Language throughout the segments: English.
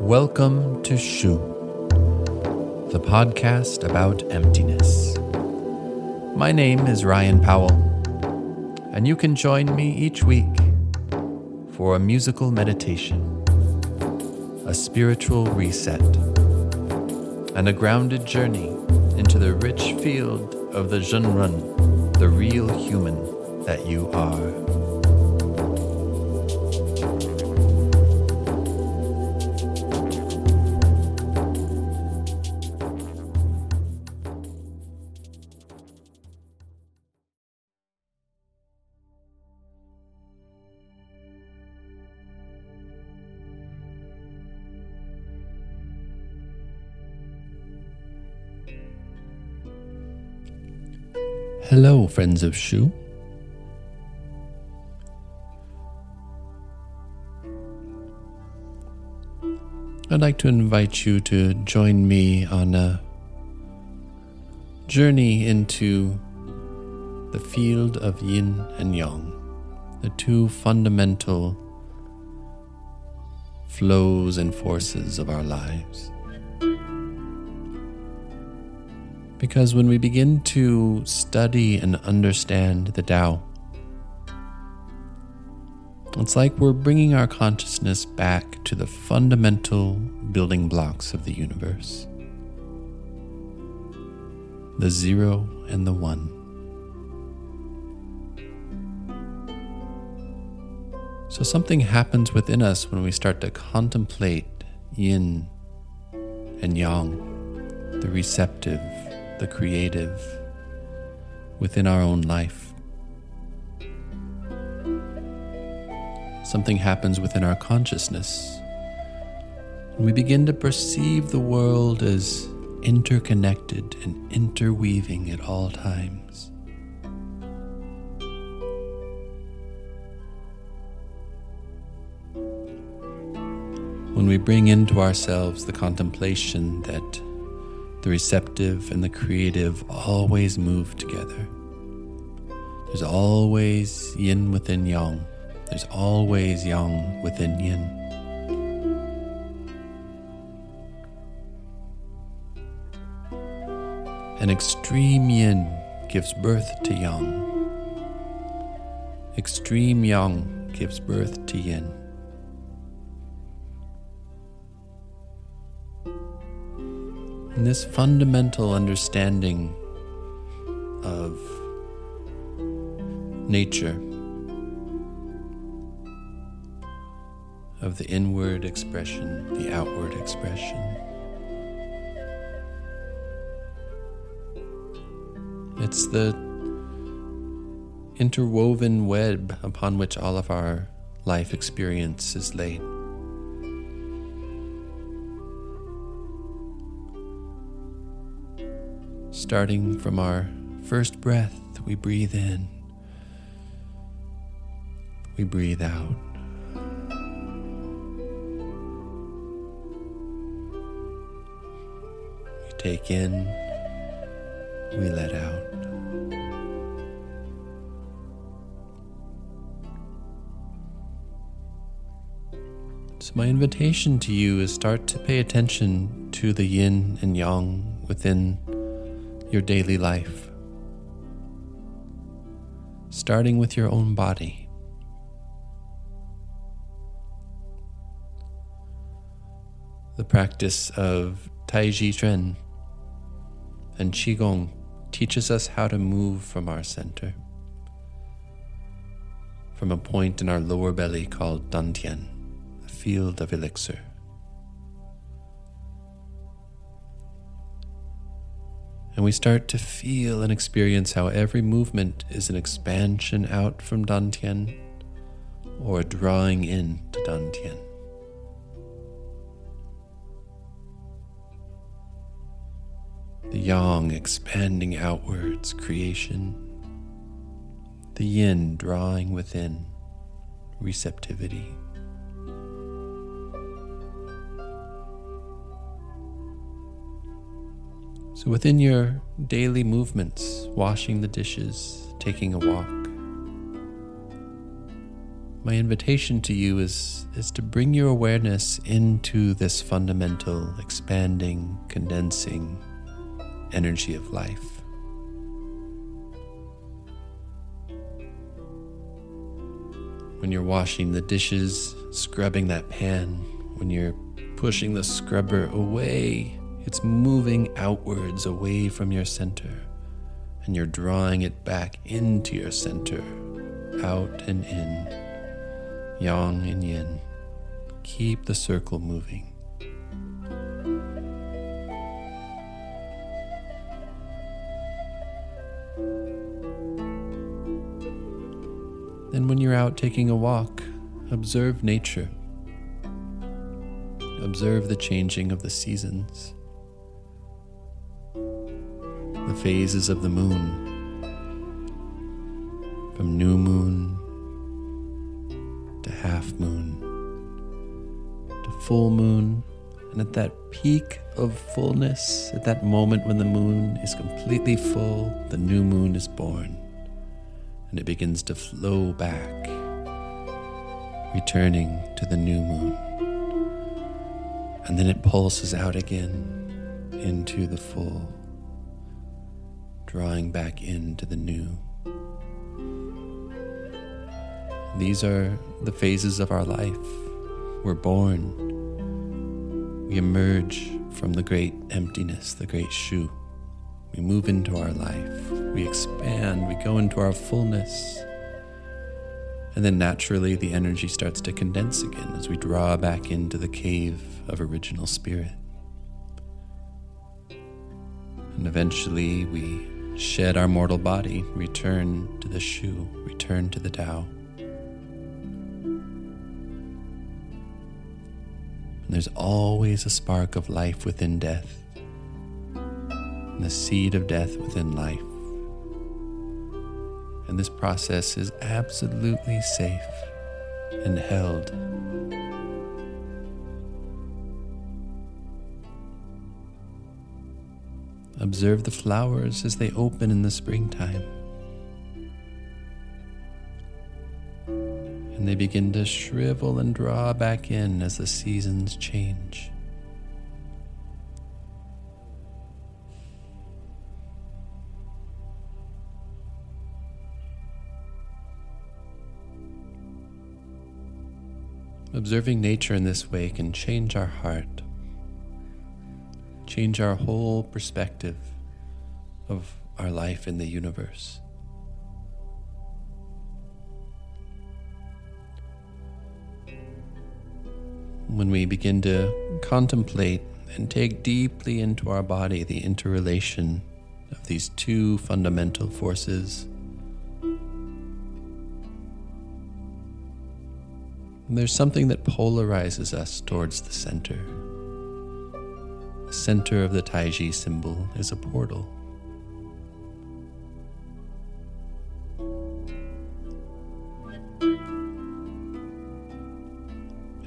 Welcome to Shu, the podcast about emptiness. My name is Ryan Powell, and you can join me each week for a musical meditation, a spiritual reset, and a grounded journey into the rich field of the Zhenren, the real human that you are. Hello, friends of Shu. I'd like to invite you to join me on a journey into the field of yin and yang, the two fundamental flows and forces of our lives. Because when we begin to study and understand the Tao, it's like we're bringing our consciousness back to the fundamental building blocks of the universe the zero and the one. So, something happens within us when we start to contemplate yin and yang, the receptive the creative within our own life. Something happens within our consciousness. We begin to perceive the world as interconnected and interweaving at all times. When we bring into ourselves the contemplation that the receptive and the creative always move together. There's always yin within yang. There's always yang within yin. An extreme yin gives birth to yang. Extreme yang gives birth to yin. And this fundamental understanding of nature, of the inward expression, the outward expression. It's the interwoven web upon which all of our life experience is laid. Starting from our first breath, we breathe in, we breathe out. We take in, we let out. So, my invitation to you is start to pay attention to the yin and yang within your daily life, starting with your own body. The practice of Tai Chi Chuan and Qigong teaches us how to move from our center, from a point in our lower belly called Dantian, a field of elixir. And we start to feel and experience how every movement is an expansion out from Dantian or a drawing in to Dantian. The yang expanding outwards, creation. The yin drawing within, receptivity. So, within your daily movements, washing the dishes, taking a walk, my invitation to you is, is to bring your awareness into this fundamental, expanding, condensing energy of life. When you're washing the dishes, scrubbing that pan, when you're pushing the scrubber away, it's moving outwards away from your center, and you're drawing it back into your center, out and in yang and yin. Keep the circle moving. Then, when you're out taking a walk, observe nature. Observe the changing of the seasons, the phases of the moon, from new moon to half moon to full moon. And at that peak of fullness, at that moment when the moon is completely full, the new moon is born. And it begins to flow back, returning to the new moon. And then it pulses out again into the full, drawing back into the new. These are the phases of our life. We're born. We emerge from the great emptiness, the great shu. We move into our life. We expand. We go into our fullness. And then naturally, the energy starts to condense again as we draw back into the cave of original spirit. And eventually, we shed our mortal body, return to the shu, return to the Tao. And there's always a spark of life within death, and the seed of death within life. And this process is absolutely safe and held. Observe the flowers as they open in the springtime. and they begin to shrivel and draw back in as the seasons change. Observing nature in this way can change our heart, change our whole perspective of our life in the universe. when we begin to contemplate and take deeply into our body the interrelation of these two fundamental forces. There's something that polarizes us towards the center. Center of the Taiji symbol is a portal.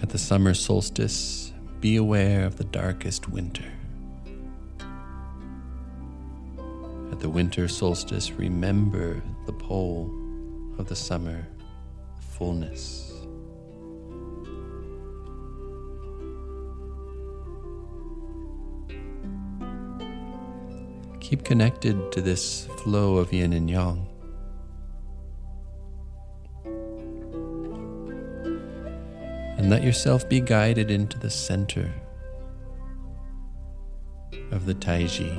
At the summer solstice, be aware of the darkest winter. At the winter solstice, remember the pole of the summer fullness. Keep connected to this flow of yin and yang. and let yourself be guided into the center of the Taiji.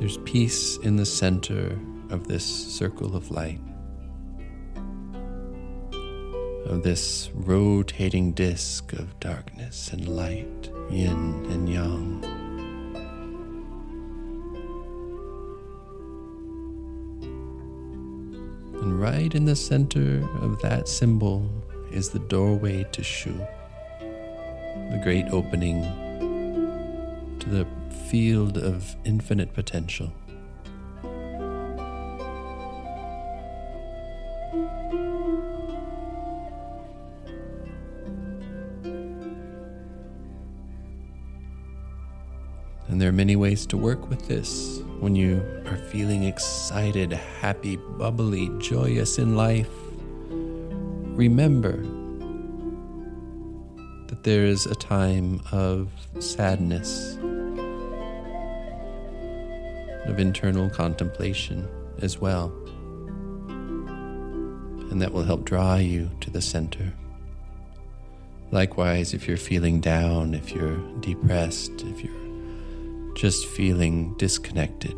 There's peace in the center of this circle of light, of this rotating disk of darkness and light, yin and yang. And right in the center of that symbol is the doorway to Shu, the great opening to the field of infinite potential. And there are many ways to work with this. When you are feeling excited, happy, bubbly, joyous in life, remember that there is a time of sadness, of internal contemplation as well. And that will help draw you to the center. Likewise, if you're feeling down, if you're depressed, if you're just feeling disconnected,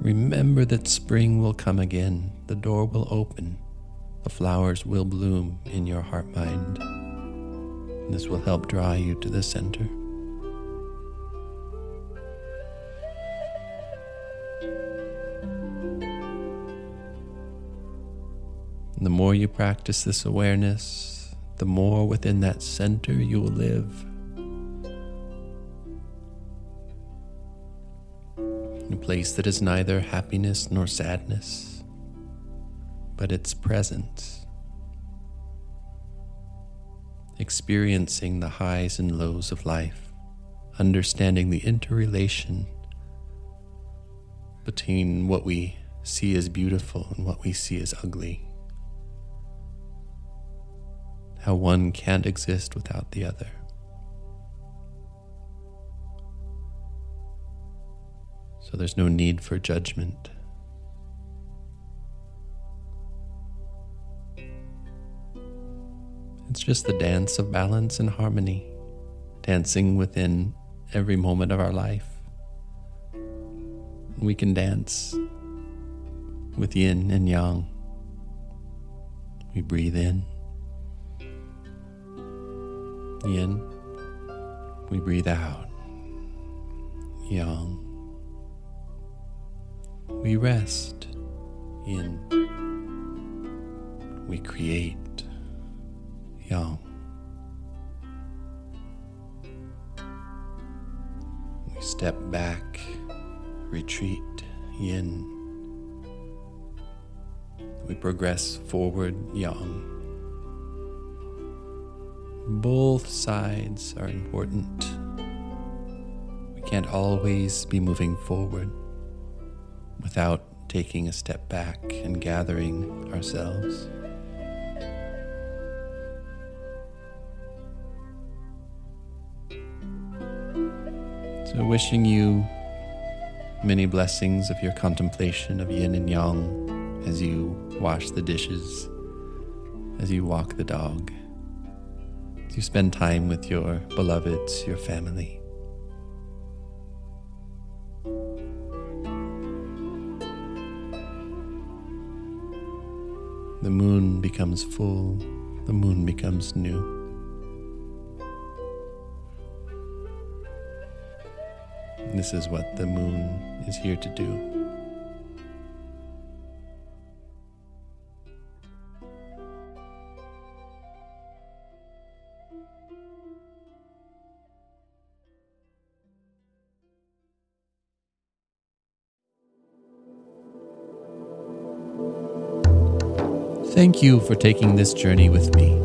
remember that spring will come again, the door will open, the flowers will bloom in your heart mind. This will help draw you to the center. The more you practice this awareness, the more within that center you will live. A place that is neither happiness nor sadness, but its presence. Experiencing the highs and lows of life, understanding the interrelation between what we see as beautiful and what we see as ugly. how one can't exist without the other. So there's no need for judgment. It's just the dance of balance and harmony, dancing within every moment of our life. We can dance with yin and yang. We breathe in Yin. We breathe out. Yang. We rest. in, We create. Yang. We step back, retreat, yin. We progress forward, yang. Both sides are important. We can't always be moving forward without taking a step back and gathering ourselves. So, wishing you many blessings of your contemplation of yin and yang as you wash the dishes, as you walk the dog as you spend time with your beloveds, your family. The moon becomes full, the moon becomes new. This is what the moon is here to do. Thank you for taking this journey with me.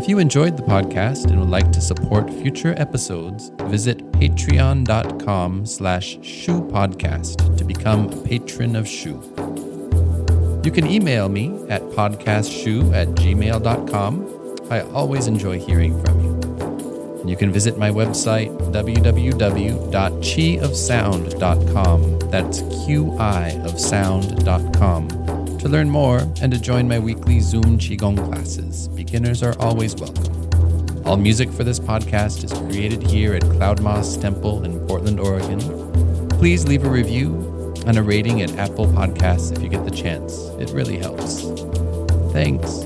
If you enjoyed the podcast and would like to support future episodes, visit patreon.com slash podcast to become a patron of Shu. You can email me at podcastshu at gmail.com. I always enjoy hearing from you. You can visit my website, www.qiofsound.com. That's Q-I of sound.com to learn more and to join my weekly Zoom Qigong classes, beginners are always welcome. All music for this podcast is created here at Cloud Moss Temple in Portland, Oregon. Please leave a review and a rating at Apple Podcasts if you get the chance. It really helps. Thanks.